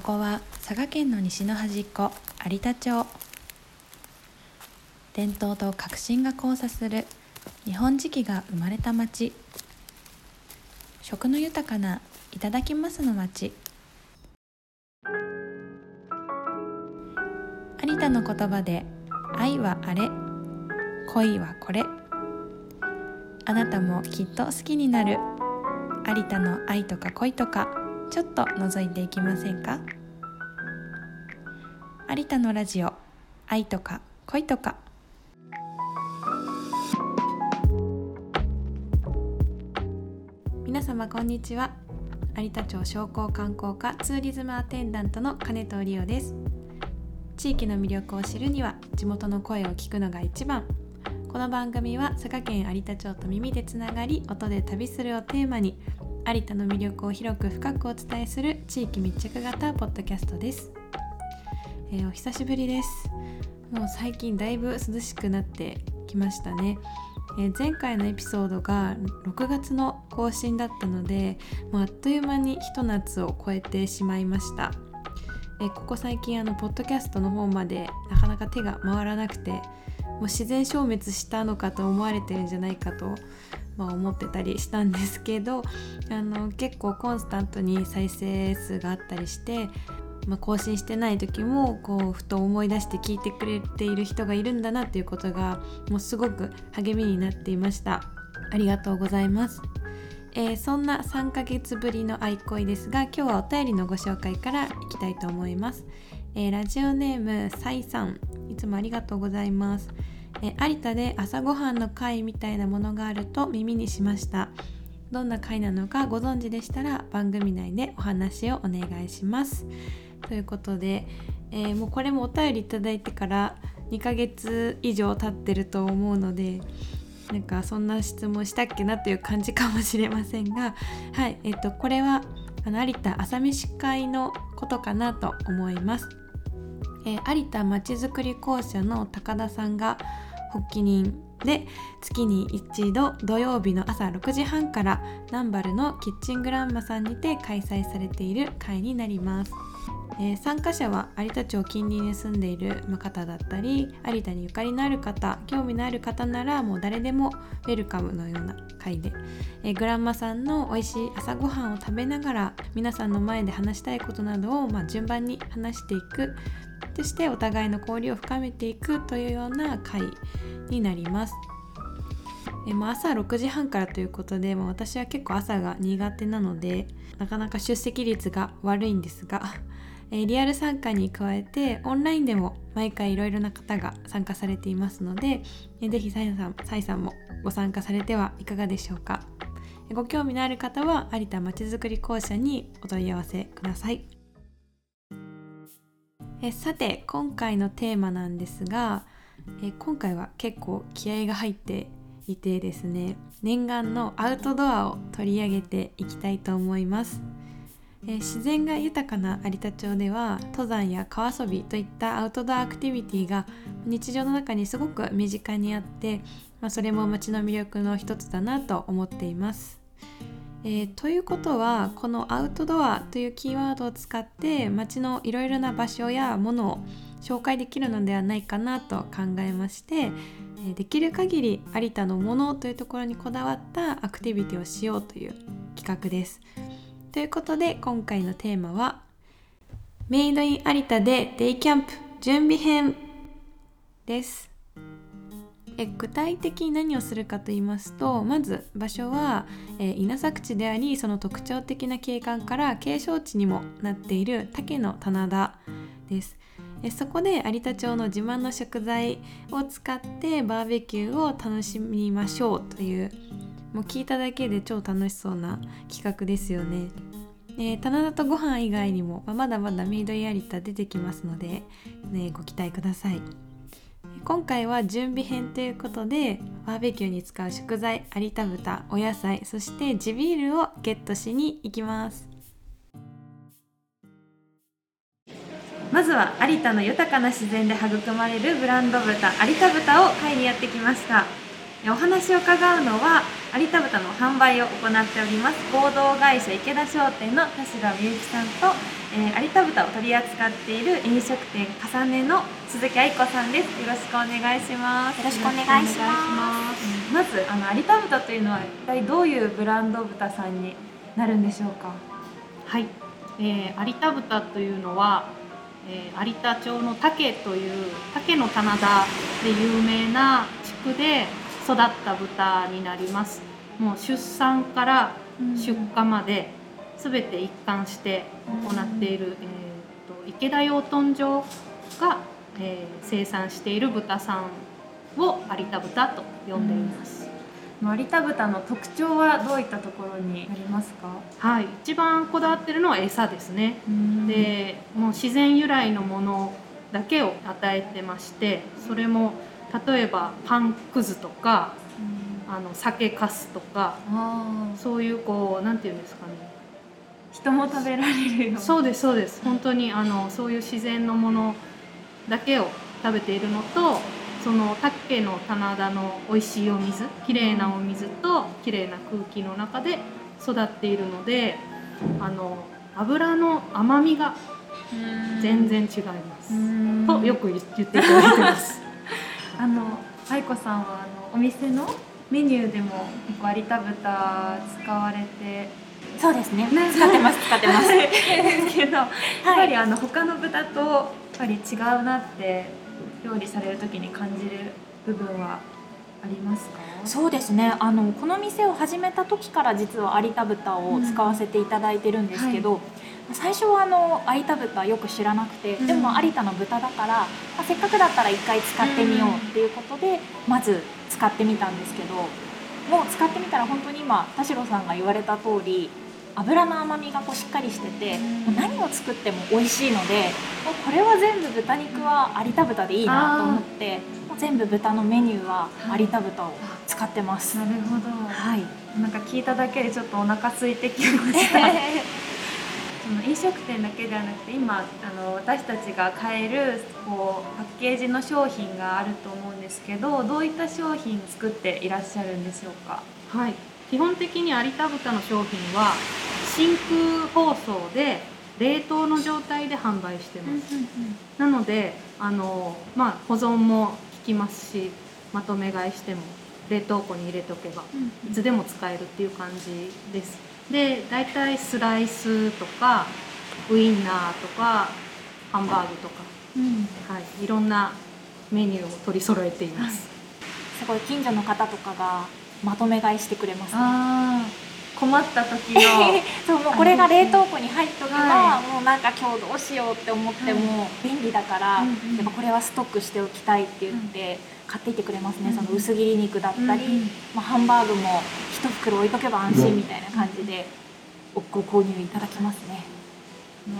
ここは佐賀県の西の端っこ有田町。伝統と革新が交差する日本磁器が生まれた町。食の豊かないただきますの町。有田の言葉で愛はあれ恋はこれ。あなたもきっと好きになる。有田の愛とか恋とか。ちょっと覗いていきませんか？有田のラジオ愛とか恋とか。皆様こんにちは。有田町商工観光課ツーリズムアテンダントの金藤理央です。地域の魅力を知るには地元の声を聞くのが一番。この番組は佐賀県有田町と耳でつながり音で旅するをテーマに有田の魅力を広く深くお伝えする地域密着型ポッドキャストです、えー、お久しぶりです。もう最近だいぶ涼しくなってきましたね。えー、前回のエピソードが6月の更新だったのでもうあっという間にひと夏を超えてしまいました。えここ最近あのポッドキャストの方までなかなか手が回らなくてもう自然消滅したのかと思われてるんじゃないかと、まあ、思ってたりしたんですけどあの結構コンスタントに再生数があったりして、まあ、更新してない時もこうふと思い出して聞いてくれている人がいるんだなっていうことがもうすごく励みになっていました。ありがとうございます。えー、そんな3ヶ月ぶりの愛恋ですが今日はお便りのご紹介からいきたいと思います、えー、ラジオネームサイさんいつもありがとうございます、有田で朝ごはんの会みたいなものがあると耳にしました。どんな会なのかご存知でしたら番組内でお話をお願いします。ということで、えもうこれもお便りいただいてから2ヶ月以上経ってると思うのでなんかそんな質問したっけなという感じかもしれませんがはいえっとこれはあの有田朝飯会のことかなと思います、えー、有田まちづくり公社の高田さんが発起人で月に一度土曜日の朝6時半から南原のキッチングランマさんにて開催されている会になります。えー、参加者は有田町近隣に住んでいる方だったり有田にゆかりのある方興味のある方ならもう誰でもウェルカムのような会で、えー、グランマさんの美味しい朝ごはんを食べながら皆さんの前で話したいことなどを、まあ、順番に話していくそしてお互いの交流を深めていくというような会になります。えまあ、朝6時半からということで、まあ、私は結構朝が苦手なのでなかなか出席率が悪いんですが えリアル参加に加えてオンラインでも毎回いろいろな方が参加されていますので、えー、ぜひサイさんサイさんもご参加されてはいかがでしょうかご興味のある方は有田まちづくり公社にお問い合わせくださいえさて今回のテーマなんですがえ今回は結構気合が入っていてですね念願のアウトドアを取り上げていきたいと思いますえ、自然が豊かな有田町では登山や川遊びといったアウトドアアクティビティが日常の中にすごく身近にあって、まあ、それも街の魅力の一つだなと思っています。えー、ということはこのアウトドアというキーワードを使って街のいろいろな場所やものを紹介できるのではないかなと考えましてえできる限り有田のものというところにこだわったアクティビティをしようという企画です。ということで今回のテーマはメイドイン有田でデイキャンプ準備編ですえ具体的に何をするかと言いますとまず場所は、え稲作地でありその特徴的な景観から景勝地にもなっている竹の棚田ですえそこで有田町の自慢の食材を使ってバーベキューを楽しみましょうというもう聞いただけで超楽しそうな企画ですよね。えー、棚田とご飯以外にも、まあ、まだまだメイドイヤリタ出てきますので、ね、ご期待ください。今回は準備編ということでバーベキューに使う食材有田豚お野菜そして地ビールをゲットしに行きます。まずは有田の豊かな自然で育まれるブランド豚有田豚を買いにやってきました。お話を伺うのは有田豚の販売を行っております。合同会社池田商店の田代美幸さんと、えー、有田豚を取り扱っている飲食店重ねの鈴木愛子さんです。よろしくお願いします。よろしくお願いします。まずあの有田豚というのは一体どういうブランド豚さんになるんでしょうか？はい、えー、有田豚というのは、えー、有田町の竹という竹の棚田で有名な地区で育った豚になります。もう出産から出荷まで全て一貫して行っている、えーと、池田養豚場が、えー、生産している豚さんを有田豚と呼んでいます、有田豚の特徴はどういったところにありますか？はい。一番こだわってるのは餌ですね。でもう自然由来のものだけを与えてましてそれも例えばパンくずとか、あの酒かすとかそういうこうなんていうんですかね。人も食べられるそうですそうです。本当にあのそういう自然のものだけを食べているのとその竹の棚田の美味しいお水きれいなお水ときれいな空気の中で育っているのであの油の甘みが全然違います。とよく言っていただいてますあの愛子さんはあのお店のメニューでも結構有田豚使われてそうですね。使ってます使ってます。ですけど、やっぱりあの他の豚とやっぱり違うなって料理される時に感じる部分はありますか？そうですね。あのこの店を始めた時から実は有田豚を使わせていただいてるんですけど、うんはい最初はあの有田豚よく知らなくて、うん、でも有田の豚だから、まあ、せっかくだったら一回使ってみようっていうことで、まず使ってみたんですけどもう使ってみたら本当に今田代さんが言われた通り油の甘みがこうしっかりしてて、もう何を作っても美味しいのでもうこれは全部豚肉は有田豚でいいなと思ってもう全部豚のメニューは有田豚を使ってます。なるほど、はい、なんか聞いただけでちょっとお腹空いてきました。その飲食店だけではなくて今あの私たちが買えるこうパッケージの商品があると思うんですけどどういった商品作っていらっしゃるんでしょうか？はい。基本的に有田豚の商品は真空包装で冷凍の状態で販売してます、なのであの、まあ、保存も効きますしまとめ買いしても冷凍庫に入れとけばいつでも使えるっていう感じですで大体スライスとかウインナーとかハンバーグとか、うん、はい、いろんなメニューを取り揃えています、すごい近所の方とかがまとめ買いしてくれます、ね、困った時の そうもうこれが冷凍庫に入っとけば、はい、もうなんか今日どうしようって思っても便利だから、やっぱこれはストックしておきたいって言って、買っていってくれますね、うん、その薄切り肉だったり、うん、まあ、ハンバーグも1袋置いとけば安心みたいな感じでご購入いただきますね。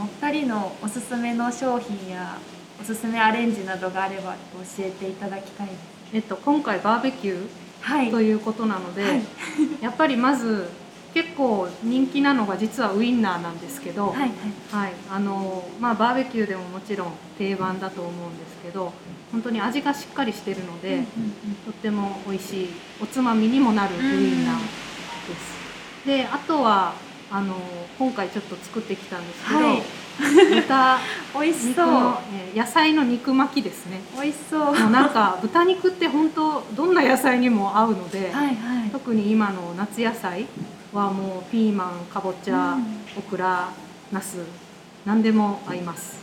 お二人のおすすめの商品やおすすめアレンジなどがあれば教えていただきたいです。えっと今回バーベキューということなので、はい、やっぱりまず結構人気なのが実はウインナーなんですけど、はい、はい。はい、あのまあ、バーベキューでももちろん定番だと思うんですけど本当に味がしっかりしてるので、とっても美味しいおつまみにもなるウインナーです。であとはあの今回ちょっと作ってきたんですけど、はい、豚 美味しそう。え野菜の肉巻きですね。美味しそう。もうなんか豚肉って本当どんな野菜にも合うので、はいはい、特に今の夏野菜はもうピーマンかぼちゃ、うん、オクラナス何でも合います、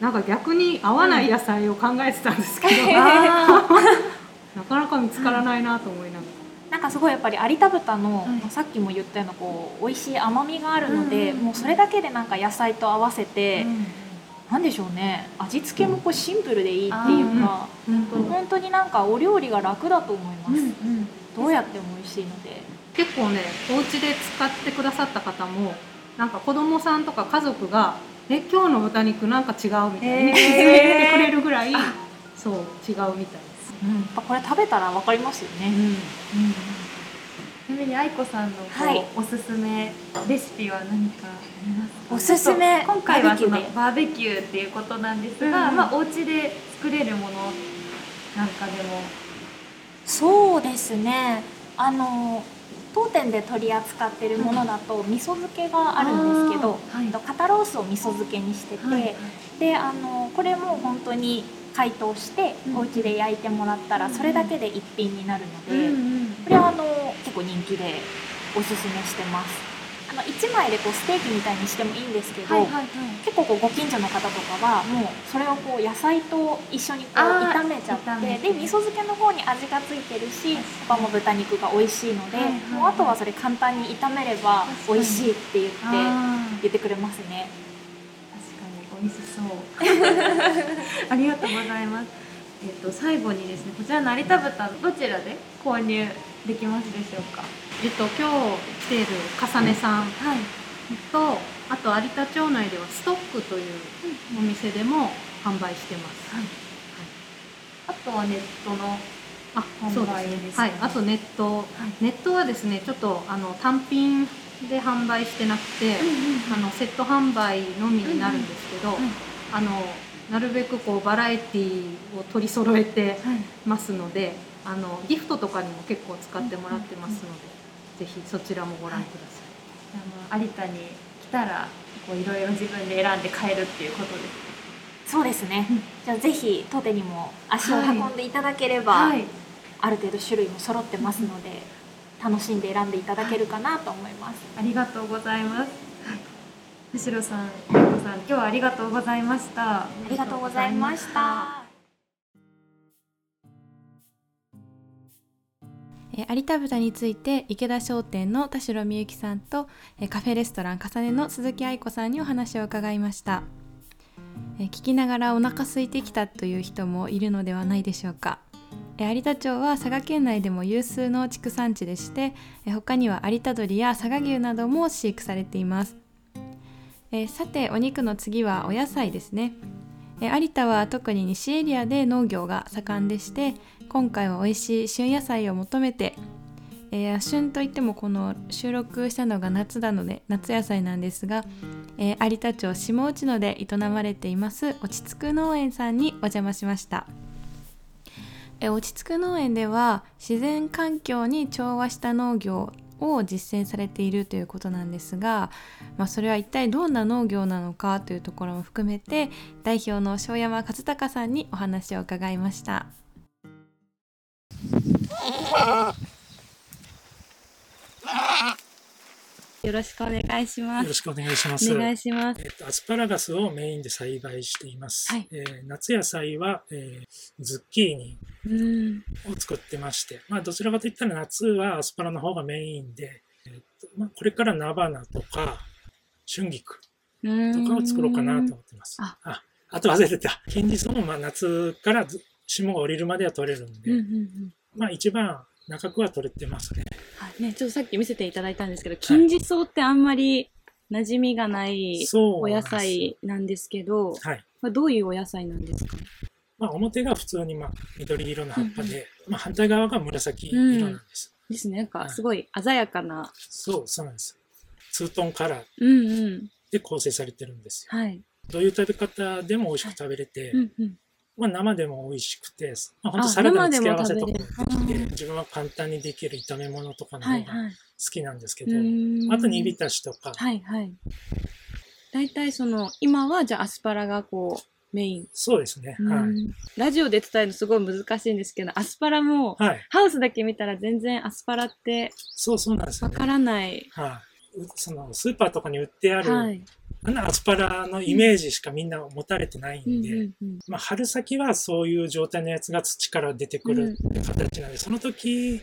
なんか逆に合わない野菜を考えてたんですけど、うん、なかなか見つからないなと思いながら。なんかすごいやっぱり有田豚の、はい、さっきも言ったようなこう美味しい甘みがあるので、うん、もうそれだけでなんか野菜と合わせて、うん、なんでしょうね。味付けもこうシンプルでいいっていうか、うん、本当になんかお料理が楽だと思います、うんうん、どうやっても美味しいので結構ねお家で使ってくださった方もなんか子供さんとか家族が「え今日の豚肉なんか違う」みたいに気づいてくれるぐらい、そう違うみたいです、うん、これ食べたら分かりますよね、うんうん。ちなみに愛子さんのこう、はい、おすすめレシピは何かありますか？おすすめ今回はそのバーベキューっていうことなんですが、うん、まあお家で作れるものなんかでも。そうですね。あの当店で取り扱ってるものだと味噌漬けがあるんですけど、はい。えっと肩ロースを味噌漬けにしてて、はい。であのこれも本当に解凍してうん。お家で焼いてもらったらそれだけで一品になるので、これはあの結構人気でおすすめしてますあの1枚でこうステーキみたいにしてもいいんですけど、はいはいはい。結構こうご近所の方とかはもうそれをこう野菜と一緒にこう炒めちゃってで味噌漬けの方に味がついてるし他も豚肉が美味しいので、はいはいもうあとはそれ簡単に炒めれば美味しいって言って言ってくれますね。確かに美味しそう。ありがとうございます。えっ、と最後にですねこちらの成田豚どちらで購入できますでしょうか？えっと今日来ている重ねさんはい。とあと有田町内ではストックというお店でも販売してます。はい。あとはネットのあ、販そう売ですね。はい。あとネット、ネットはですね、ちょっとあの単品で販売してなくて、あのセット販売のみになるんですけど、あのなるべくこうバラエティを取り揃えてはい。ますので、あのギフトとかにも結構使ってもらってますので、ぜひそちらもご覧ください。あの有田に来たらこういろいろ自分で選んで買えるっていうことですそうですね、うんじゃあぜひ当店にも足を運んでいただければ、はいある程度種類も揃ってますので、楽しんで選んでいただけるかなと思います、ありがとうございます。むしろさん、ゆうこさん、今日はありがとうございました。あありがとうございました。えー有田豚について池田商店の田代美幸さんと、えーカフェレストラン重ねの鈴木愛子さんにお話を伺いました、えー聞きながらお腹空いてきたという人もいるのではないでしょうか、えー有田町は佐賀県内でも有数の畜産地でして、えー他には有田鶏や佐賀牛なども飼育されています、えーさてお肉の次はお野菜ですね。有田は特に西エリアで農業が盛んでして今回は美味しい旬野菜を求めて、えー旬といってもこの収録したのが夏なので夏野菜なんですが、えー有田町下内野で営まれています落ち着く農園さんにお邪魔しました、えー落ち着く農園では自然環境に調和した農業を実践されているということなんですが、まあ、それは一体どんな農業なのかというところも含めて代表の庄山和孝さんにお話を伺いました。よろしくお願いします。よろしくお願いします。お願いします。えっと、アスパラガスをメインで栽培しています。はいえー夏野菜は、えーズッキーニうん。を作ってまして、まあ、どちらかといったら夏はアスパラの方がメインで、えっとまあ、これから菜花とか春菊とかを作ろうかなと思ってます。あああと忘れてた。堅実もまあ夏からず霜が降りるまでは取れるんで、うんうんうん。まあ一番中くは取れてますね。はい。ね、ちょっとさっき見せていただいたんですけど、金地草ってあんまり馴染みがないお野。菜なんですけど、はい。これどういうお野菜なんですか？まあ、表が普通にまあ緑色の葉っぱで、まあ、反対側が紫色なんです。ですね。なんかはいすごい鮮やかな。そう、そうなんです。ツートンカラーうんうん。で構成されてるんですよ。はい。どういう食べ方でも美味しく食べれて、うんうん。まあ、生でも美味しくて、まあ、本当あサラダの付け合わせとかできて、自分は簡単にできる炒め物とかの方がはいはい。好きなんですけうど、ーんあと煮浸しとか、はいはい。大体その、今はじゃあアスパラがこう、メイン。そうですね。はうんラジオで伝えるのすごい難しいんですけど、アスパラも、い。はい。ハウスだけ見たら全然アスパラってそうそうなんです。わからない。はい。うそのスーパーとかに売ってある、アスパラのイメージしかみんな持たれてないうんんで、うんうんまあ、春先はそういう状態のやつが土から出てくるって形なんで、その時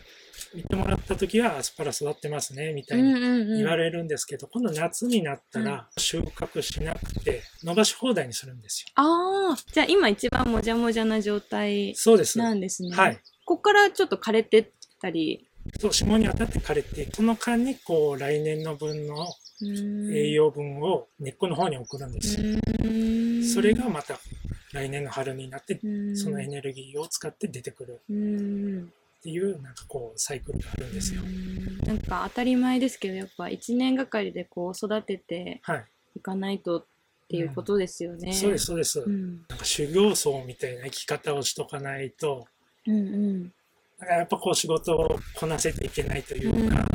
見てもらった時はアスパラ育ってますねみたいうんにうんうん言われるんですけど、今度夏になったら収穫しなくて伸ばし放題にするんですよ。ああ、じゃあ今一番もじゃもじゃな状態そうです。なんですね。はい。こっからちょっと枯れてったり。そう、霜に当たって枯れて、その間にこう来年の分の栄栄養分を根っこの方に送るんですよ。それがまた来年の春になって、そのエネルギーを使って出てくるうんっていうなんかこうサイクルがあるんですよ。なんか当たり前ですけどやっぱ1年がかりでこう育ててはい。いかないとっていうことですよね。そうです、そうです。うんなんか修行僧みたいな生き方をしとかないと、うんうんだからやっぱこう仕事をこなせていけないというか、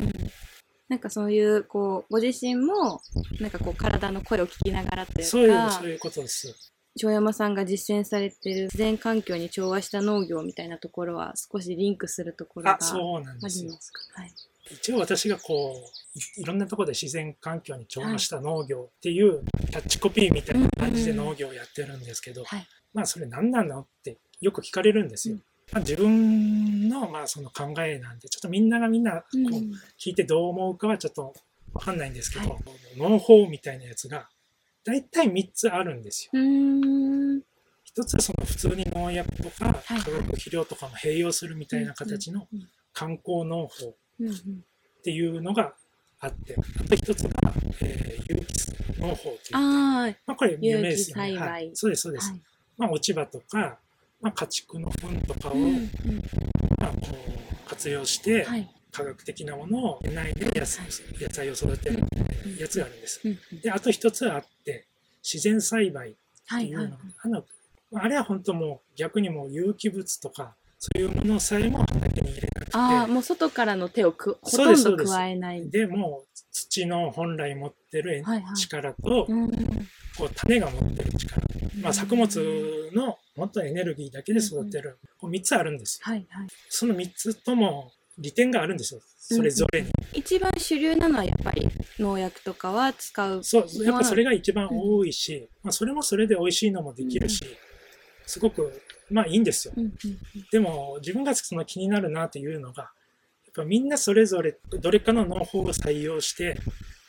なんかそういうこうご自身もなんかこう体の声を聞きながらというかそういうそういうことです。城山さんが実践されてる自然環境に調和した農業みたいなところは少しリンクするところがあ、そうなんあですよ。りますか？はい。一応私がこういいろんなところで自然環境に調和した農業っていうキャッチコピーみたいな感じで農業をやってるんですけど、はい。まあそれ何なのってよく聞かれるんですよ。うんまあ、自分のまあその考えなんでちょっとみんながみんなこううん聞いてどう思うかはちょっとわかんないんですけど、は農法みたいなやつが大体3つあるんですよ。一つはその普通に農薬とかはい化学肥料とかも併用するみたいな形のうん観光農法っていうのがあって、あと一つが、えー有機農法という。あまあこれ有名ですよね。はい、そうです、そうあ。です。はい。まあ落ち葉とか、まあ家畜の糞とかを、まあ、こう活用して、はい。科学的なものをないで野菜を育てるやつがあるんです。で、あと一つあって、自然栽培ってはいはい。いうのが、あのあれは本当もう逆にもう有機物とか、そういうものさえも畑に入れなくて、ああ、もう外からの手をくほとんど加えない。でもう土の本来持ってるはいはい。力と、うんこう種が持ってる力、まあ、作物のもっとエネルギーだけで育てる、こう3つあるんですよ。はいはい。その3つとも利点があるんですよ、それぞれに。一番主流なのはやっぱり農薬とかは使う。そう、やっぱそれが一番多いし、まあ、それもそれで美味しいのもできるし、すごく、まあいいんですよ。うんうんでも、自分がその気になるなっていうのが、やっぱみんなそれぞれどれかの農法を採用して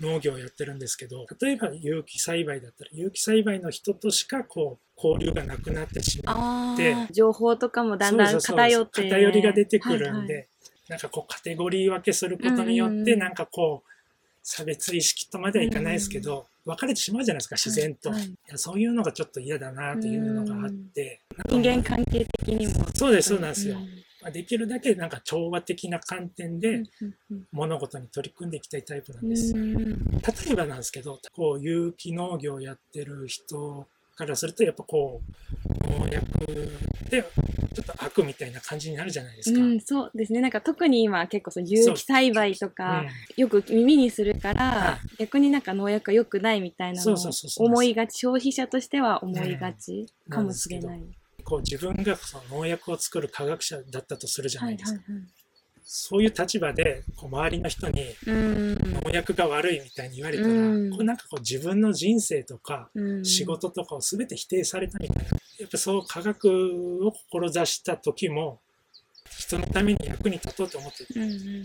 農業をやってるんですけど、例えば有機栽培だったら、有機栽培の人としかこう交流がなくなってしまう。でああ、情報とかもだんだん偏って。偏りが出てくるんで、はいはいなんかこうカテゴリー分けすることによって、うんうんうんなんかこう、差別意識とまではいかないですけど、分かれてしまうじゃないですか、自然と。はいいやそういうのがちょっと嫌だなっていうのがあって、人間関係的にも。そうです、そうなんですよ。んまあ、できるだけなんか調和的な観点で物事に取り組んでいきたいタイプなんうです。ん例えばなんですけど、こう有機農業をやってる人からすると、やっぱこう、農薬ってちょっと悪みたいな感じになるじゃないですか。うん、そうですね。なんか特に今結構そう有機栽培とかうんよく耳にするから、は逆になんか農薬が良くないみたいなのを思いがち、消費者としては思いがちかもしれない。こう自分がその農薬を作る科学者だったとするじゃないですか。はいはいそういう立場でこう周りの人にうん農薬が悪いみたいに言われたら、うんこれなんかこう自分の人生とかうん仕事とかを全て否定されたみたいな。やっぱそう科学を志した時も人のために役に立とうと思って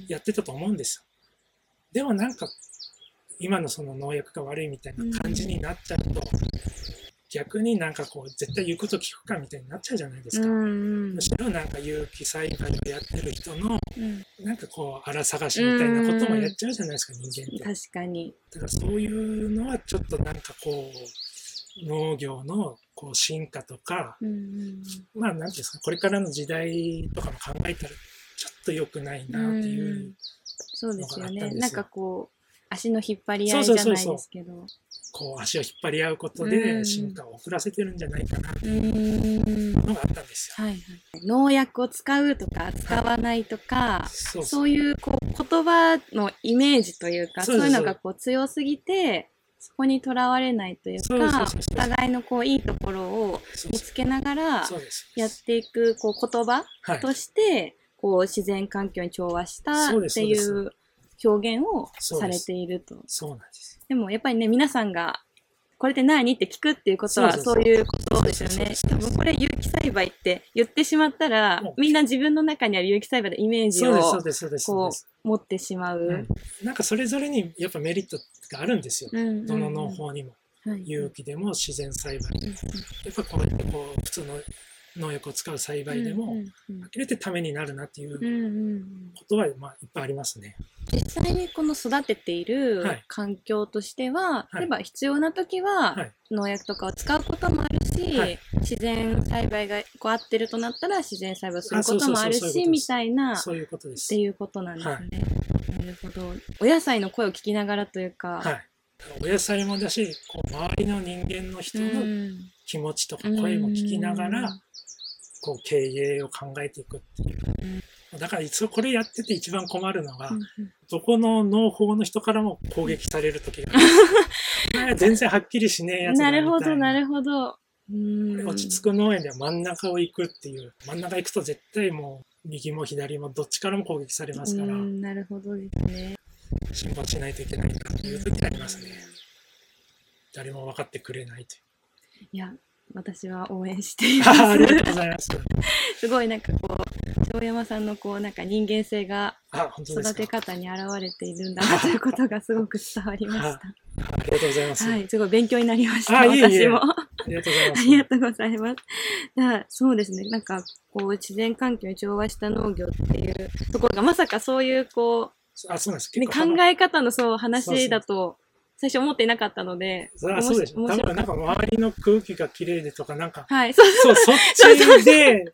やってたと思うんですよ。でもなんか今のその農薬が悪いみたいな感じになっちゃうと、逆になんかこう絶対言うこと聞くかみたいになっちゃうじゃないですか。うんうんむしろなんか有機栽培をやってる人のうんなんかこう荒探しみたいなこともやっちゃうじゃないですか、人間って。確かに。だからそういうのはちょっとなんかこう農業のこう進化とか、まあなんていうんですか、これからの時代とかも考えたらちょっと良くないなっていう。のがあったんですよね。なんかこう、足の引っ張り合いじゃないですけど。こう足を引っ張り合うことうん。で進化を遅らせてるんじゃないかなってういうん。のがあったんですよ。はいはい、農薬を使うとか使わないとか、そうそう。いうこう言葉のイメージというかそうういうのがこう強すぎてそこにとらわれないというかお互いのこういいところを見つけながら。やっていくこう言葉はい。としてこう自然環境に調和したっていう表現をされていると。そうなんです。でもやっぱりね皆さんがこれって何って聞くっていうことはそういうことですよね。多分これ有機栽培って言ってしまったらみんな自分の中にある有機栽培のイメージをこう持ってしまう。うんなんかそれぞれにやっぱメリットがあるんですよ。うんうんうんどの農法にも。はい有機でも自然栽培。うんやっぱこうやってこう普通の農薬を使う栽培でも、うんうん呆れてためになるなっていうことは、まあ、いっぱいありますね。実際にこの育てているはい。環境としては、はい。例えば必要な時ははい。農薬とかを使うこともあるし、はい。自然栽培がこう合ってるとなったら自然栽培をすることもあるしみたいなそういうことです。って。いうことなんですね。なるほど。お野菜の声を聞きながらというか、はい。お野菜もだし、こう周りの人間の人うのん。気持ちとか声も聞きながうんら、こう経営を考えていくっていう。だから一応これやってて一番困るのが、うんどこの農法の人からも攻撃される時がある。ね全然はっきりしねえやつだなるほど、なるほど。うん落ち着く農園では真ん中を行くっていう。真ん中行くと絶対もう右も左もどっちからも攻撃されますから、うんなるほどですね。辛抱しないといけないなっていう時ありますね。誰も分かってくれないという。いや、私は応援していあ ありがとうます。ございます。すごいなんかこう、庄山さんのこう、なんか人間性が育か？て方に現れているんだなということがすごく伝わりましあありがとうございます。た。はい、すごい勉強になりました。私も。ありがとうございます。ありがとうございます。だからそうですね、なんかこう自然環境に調和した農業っていうところがまさかそういうこあ、そうなんです。考え方のそう話だと最初思っていなかったので、そりゃそうでしょ。多分なんか周りの空気が綺麗でとか、なんか、はい、そうそう、そっちで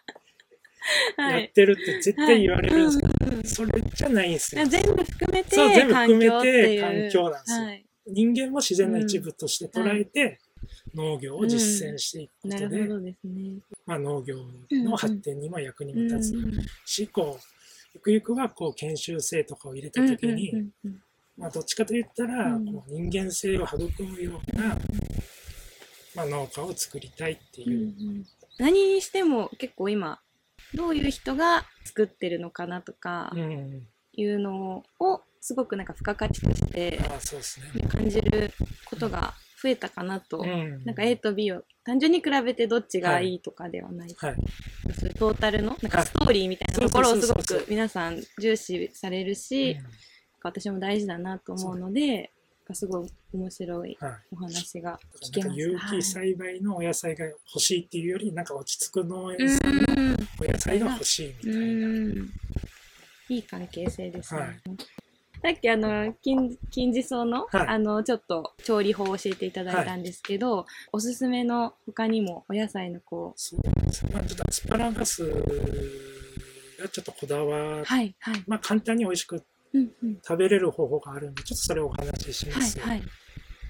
はい。やってるって絶対言われるんですけど、うんうん。それじゃないんですよ。全部含めてそう全部含めて環境なんですよ。はい、人間も自然の一部として捉えて、農業を実践していくこなとで、るほどですね。まあ、農業の発展にも役にも立つうん。うん。し、こう、ゆくゆくはこう研修生とかを入れた時に、うんうんうんまあ、どっちかといったら、うん。こう人間性を育むような、まあ、農家を作りたいってう。んういう、ん。何にしても結構今どういう人が作ってるのかなとかうん、いうのをすごくなんか付加価値として。感じることが増えたかなと、うん、なんか A と B を単純に比べてどっちがいいとかではない、はい、そういうトータルのなんかはい。ストーリーみたいなところをすごく皆さん重視されるし、うん私も大事だなと思うので、すごい面白いはいお話が聞けます。有機栽培のお野菜が欲しいっていうより、なんか落ち着く農園はいさんのうんお野菜が欲しいみうたいな。んいい関係性ですね。はいさっきあの金金地草の、はいあのちょっと調理法を教えていただいたんですけど、おすすめの他にもお野菜のこそうですね。まあ、ちょっとアスパラガスがちょっとこだわはいはいまあ簡単に美味しくうんうん。食べれる方法があるんで、ちょっとそれをお話しします。はいはい。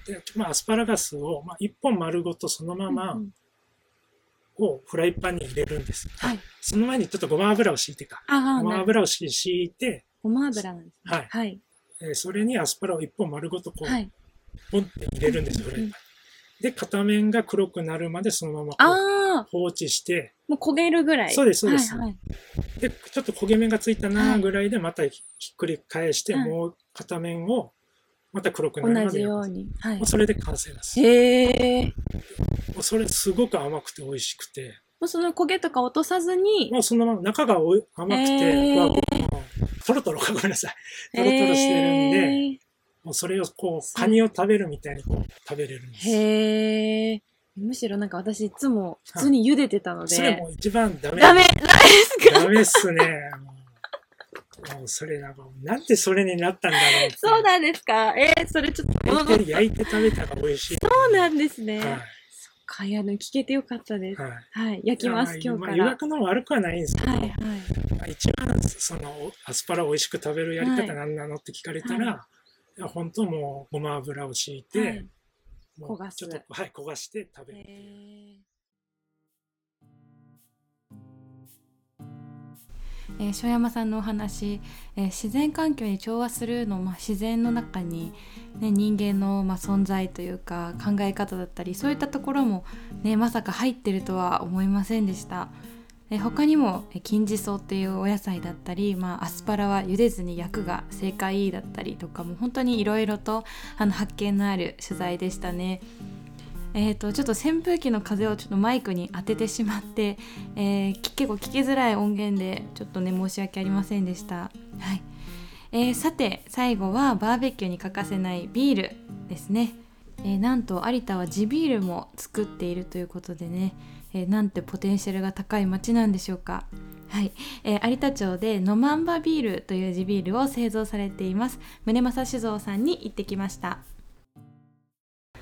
でまあ、アスパラガスを、まあ、1本丸ごとそのままをフライパンに入れるんです。はい。その前にちょっとごま油を敷いてか。ごま油を敷いて、ごま油なんですね。はい。はい。えーそれにアスパラを1本丸ごとこう、はい。ポンって入れるんですよ、フライパン。に。で、片面が黒くなるまでそのまま放置して、もう焦げるぐらい。そうですそうです。はいはいで、ちょっと焦げ目がついたはない。ぐらいでまたひっくり返して、はい。もう片面をまた黒くなる同じまで焼くように。はい。もうそれで完成です。へえ。もうそれすごく甘くて美味しくて、もうその焦げとか落とさずに。もうそのまま中がおい甘くて、トロトロかごめんなさい。トロトロしてるんで、もうそれをこう、カニを食べるみたいにこう食べれるんです。へえ。むしろなんか私いつも普通に茹でてたので。それもう一番ダメ。ダメダメですか？ダメっすね。もうそれなんか、なんでそれになったんだろう。そうなんですか？えー、それちょっと焼いて、焼いて食べたら美味しい。そうなんですね。はい。そっか、いや、でも聞けてよかったです。はい。はい、焼きます、今日から。まあのも悪くはないんですけど、はい、はい。まあ一番そのおアスパラを美味しく食べるやりはい方何なのって聞かれたら、はいや本当もうごま油を敷いて、はいもう焦がすちょっとはい焦がして食べる。へえー、庄山さんのお話、えー自然環境に調和するの、まあ、自然の中に、ね、人間の、まあ、存在というか考え方だったりそういったところも、ね、まさか入ってるとは思いませんでした。え他にも金地草っていうお野菜だったり、まあ、アスパラは茹でずに焼くが正解だったりとかも本当にいろいろとあの発見のある取材でしたね。えー、とちょっと扇風機の風をちょっとマイクに当ててしまって、えー結構聞きづらい音源でちょっとね申し訳ありませんでした。はいえーさて最後はバーベキューに欠かせないビールですね。えーなんと有田は地ビールも作っているということでね、えーなんてポテンシャルが高い町なんでしょうか。はい、えー有田町でノマンバビールという地ビールを製造されています宗正酒造さんに行ってきました。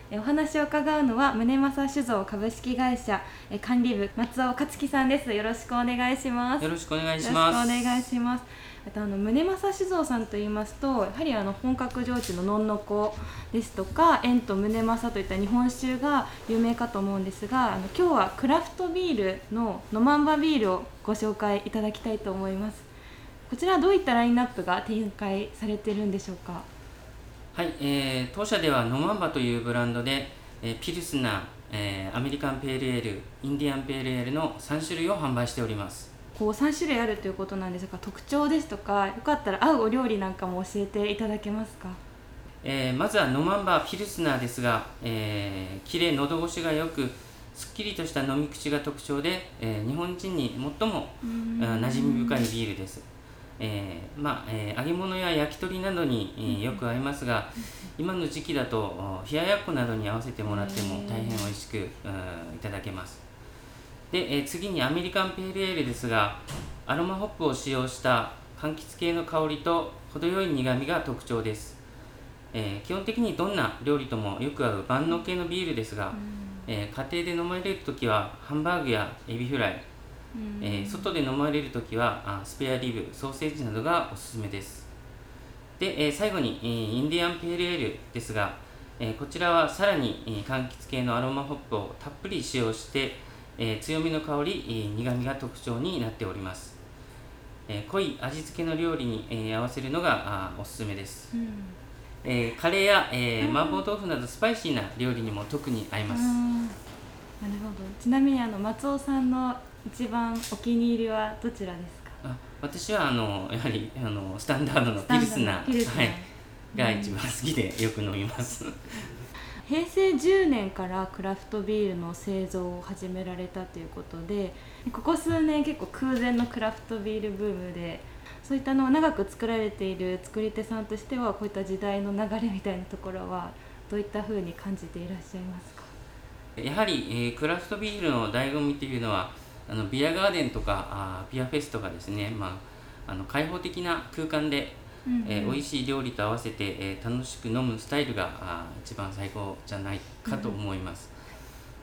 えお話を伺うのは宗正酒造株式会社え管理部松尾克樹さんですよろしくお願いしますよろしくお願いしよろます。しくお願いしますえっとあの宗正酒造さんと言いますとやはりあの本格焼酎ののんのこですとか円と宗正といった日本酒が有名かと思うんですがあの今日はクラフトビールのノマンバビールをご紹介いただきたいと思います。こちらはどういったラインナップが展開されてるんでしょうか？はい、えー、当社ではノマンバというブランドで、えー、ピルスナー、えー、アメリカンペールエールインディアンペールエールの3種類を販売しております。こう3種類あるということなんですが特徴ですとかよかったら合うお料理なんかも教えていただけますか？えー、まずはノマンバーピルスナーですが、えー、きれい喉越しがよくすっきりとした飲み口が特徴で、えー、日本人に最も馴染み深いビールです、えー、まあ、えー、揚げ物や焼き鳥などに、えー、よく合いますが今の時期だと冷ややっこなどに合わせてもらっても大変美味しくいただけますで、え次にアメリカンペールエールですがアロマホップを使用した柑橘系の香りと程よい苦みが特徴です。えー、基本的にどんな料理ともよく合う万能系のビールですが、えー、家庭で飲まれる時はハンバーグやエビフライ、えー、外で飲まれる時はあスペアリブソーセージなどがおすすめです。で、え最後に、えインディアンペールエールですが、えこちらはさらに、え柑橘系のアロマホップをたっぷり使用して、え強みの香り、え苦みが特徴になっております。え濃い味付けの料理に、え合わせるのがあおすすめです、うん。えー、カレーや、えー、麻婆豆腐などスパイシーな料理にも特に合います。なるほど。ちなみにあの松尾さんの一番お気に入りはどちらですか？あ私はあのやはりあのスタンダードのピルスナーはい、が一番好きでよく飲みます 平成10年からクラフトビールの製造を始められたということでここ数年結構空前のクラフトビールブームでそういったのを長く作られている作り手さんとしてはこういった時代の流れみたいなところはどういったふうに感じていらっしゃいますか？やはり、えー、クラフトビールの醍醐味っていうのはあのビアガーデンとかあビアフェスとかですね、まあ、あの開放的な空間で、うん。うん、えー、美味しい料理と合わせて、えー、楽しく飲むスタイルがあ一番最高じゃないかと思います、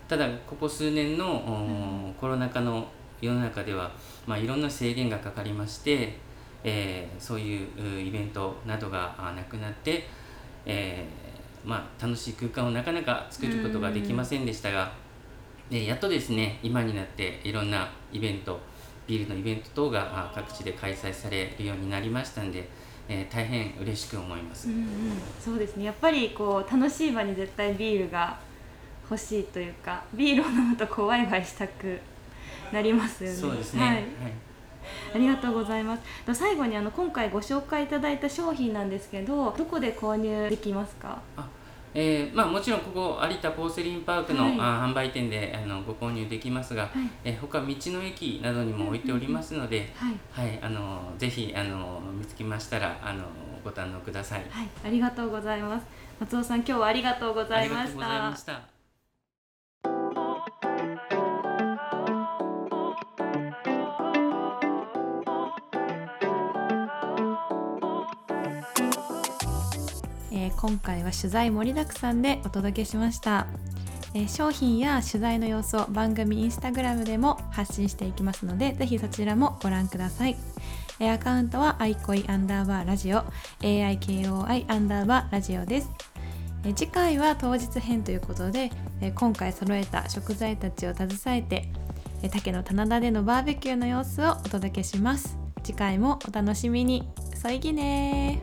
うん、ただここ数年の、うん、コロナ禍の世の中では、まあ、いろんな制限がかかりましてえー、そういうイベントなどがなくなって、えー、まあ、楽しい空間をなかなか作ることができませんでしたが、えやっとですね今になっていろんなイベントビールのイベント等が各地で開催されるようになりましたんで、えー、大変嬉しく思います、うんうん、そうですね。やっぱりこう楽しい場に絶対ビールが欲しいというかビールを飲むとこうワイワイしたくなりますよね。そうですね、はい、はい。ありがとうございます。最後にあの今回ご紹介いただいた商品なんですけどどこで購入できますか？あえーまあ、もちろんここ有田ポーセリンパークの、はい、あ販売店であのご購入できますが、はい、えー、他道の駅などにも置いておりますので、はい、はい、あのぜひあの見つけましたらあのご堪能ください。はい、ありがとうございます。松尾さん今日はありがとうございました。今回は取材盛りだくさんでお届けしました、えー、商品や取材の様子を番組インスタグラムでも発信していきますのでぜひそちらもご覧ください、えー、アカウントは aikoi アンダーバーラジオ AIKOI アンダーバーラジオです。え次回は当日編ということで、え今回揃えた食材たちを携えて、え竹の棚田でのバーベキューの様子をお届けします。次回もお楽しみに。そいぎね